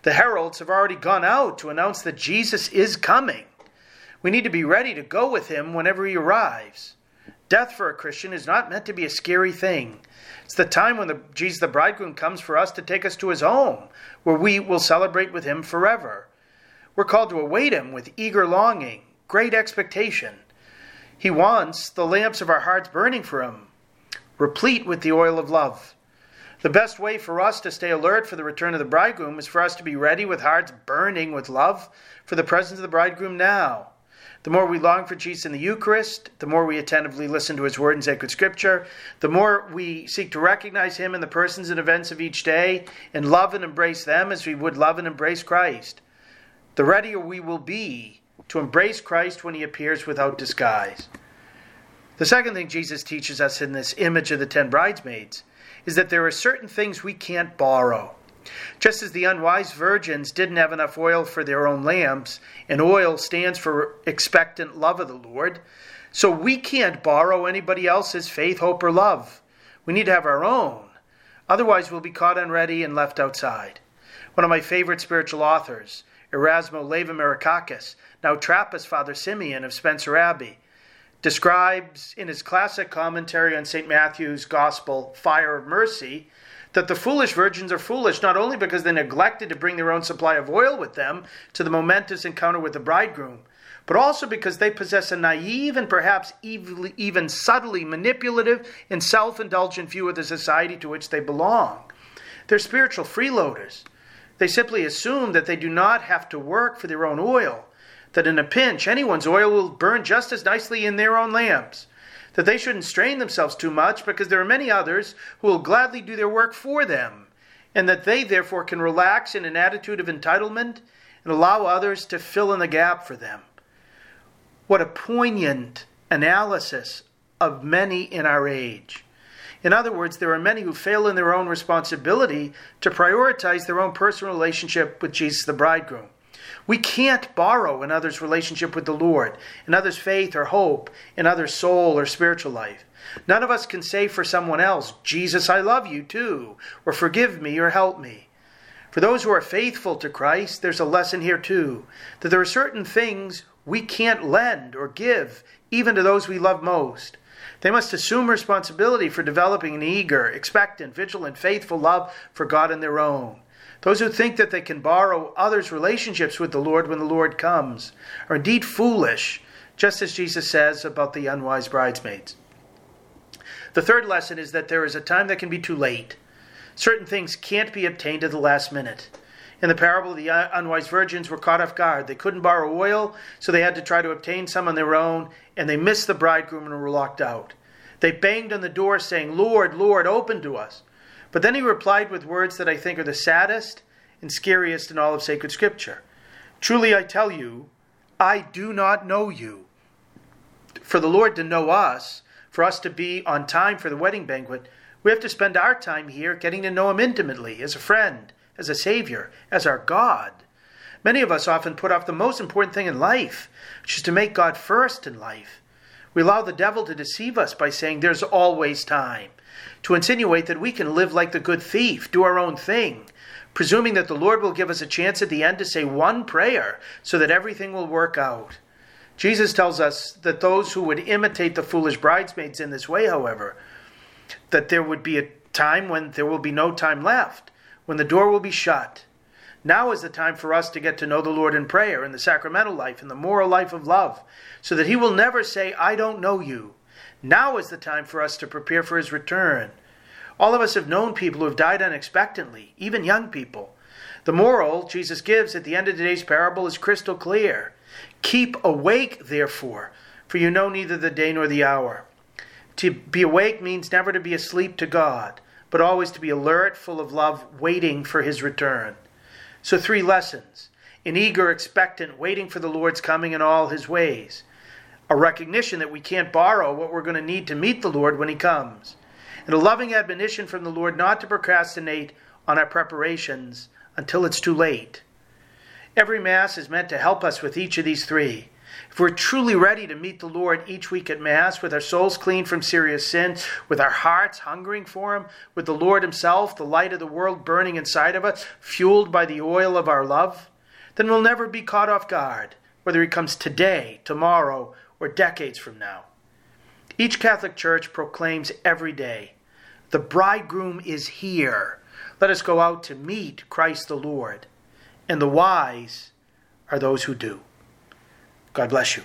The heralds have already gone out to announce that Jesus is coming. We need to be ready to go with him whenever he arrives. Death for a Christian is not meant to be a scary thing. It's the time when the, Jesus, the bridegroom, comes for us to take us to his home, where we will celebrate with him forever. We're called to await him with eager longing, great expectation. He wants the lamps of our hearts burning for him, replete with the oil of love. The best way for us to stay alert for the return of the bridegroom is for us to be ready with hearts burning with love for the presence of the bridegroom now. The more we long for Jesus in the Eucharist, the more we attentively listen to his word in sacred scripture, the more we seek to recognize him in the persons and events of each day and love and embrace them as we would love and embrace Christ. The readier we will be to embrace Christ when he appears without disguise. The second thing Jesus teaches us in this image of the ten bridesmaids is that there are certain things we can't borrow. Just as the unwise virgins didn't have enough oil for their own lamps, and oil stands for expectant love of the Lord, so we can't borrow anybody else's faith, hope, or love. We need to have our own. Otherwise, we'll be caught unready and left outside. One of my favorite spiritual authors, Erasmo Leiva-Merikakis, now Trappist Father Simeon of Spencer Abbey, describes in his classic commentary on St. Matthew's Gospel, Fire of Mercy, that the foolish virgins are foolish not only because they neglected to bring their own supply of oil with them to the momentous encounter with the bridegroom, but also because they possess a naive and perhaps even subtly manipulative and self indulgent view of the society to which they belong. They're spiritual freeloaders. They simply assume that they do not have to work for their own oil, that in a pinch anyone's oil will burn just as nicely in their own lamps, that they shouldn't strain themselves too much because there are many others who will gladly do their work for them, and that they therefore can relax in an attitude of entitlement and allow others to fill in the gap for them. What a poignant analysis of many in our age. In other words, there are many who fail in their own responsibility to prioritize their own personal relationship with Jesus the bridegroom. We can't borrow another's relationship with the Lord, another's faith or hope, another's soul or spiritual life. None of us can say for someone else, Jesus, I love you too, or forgive me or help me. For those who are faithful to Christ, there's a lesson here too that there are certain things we can't lend or give even to those we love most. They must assume responsibility for developing an eager, expectant, vigilant, faithful love for God and their own. Those who think that they can borrow others' relationships with the Lord when the Lord comes are indeed foolish, just as Jesus says about the unwise bridesmaids. The third lesson is that there is a time that can be too late. Certain things can't be obtained at the last minute. In the parable, the unwise virgins were caught off guard. They couldn't borrow oil, so they had to try to obtain some on their own, and they missed the bridegroom and were locked out. They banged on the door, saying, Lord, Lord, open to us. But then he replied with words that I think are the saddest and scariest in all of sacred scripture. Truly I tell you, I do not know you. For the Lord to know us, for us to be on time for the wedding banquet, we have to spend our time here getting to know him intimately as a friend as a Savior, as our God. Many of us often put off the most important thing in life, which is to make God first in life. We allow the devil to deceive us by saying there's always time, to insinuate that we can live like the good thief, do our own thing, presuming that the Lord will give us a chance at the end to say one prayer so that everything will work out. Jesus tells us that those who would imitate the foolish bridesmaids in this way, however, that there would be a time when there will be no time left when the door will be shut. Now is the time for us to get to know the Lord in prayer, in the sacramental life, in the moral life of love, so that He will never say, I don't know you. Now is the time for us to prepare for His return. All of us have known people who have died unexpectedly, even young people. The moral Jesus gives at the end of today's parable is crystal clear. Keep awake, therefore, for you know neither the day nor the hour. To be awake means never to be asleep to God but always to be alert, full of love, waiting for his return. So, three lessons an eager, expectant, waiting for the Lord's coming in all his ways, a recognition that we can't borrow what we're going to need to meet the Lord when he comes, and a loving admonition from the Lord not to procrastinate on our preparations until it's too late. Every Mass is meant to help us with each of these three. If we're truly ready to meet the Lord each week at Mass with our souls clean from serious sin, with our hearts hungering for Him, with the Lord Himself, the light of the world burning inside of us, fueled by the oil of our love, then we'll never be caught off guard, whether He comes today, tomorrow, or decades from now. Each Catholic Church proclaims every day, The bridegroom is here. Let us go out to meet Christ the Lord. And the wise are those who do. God bless you.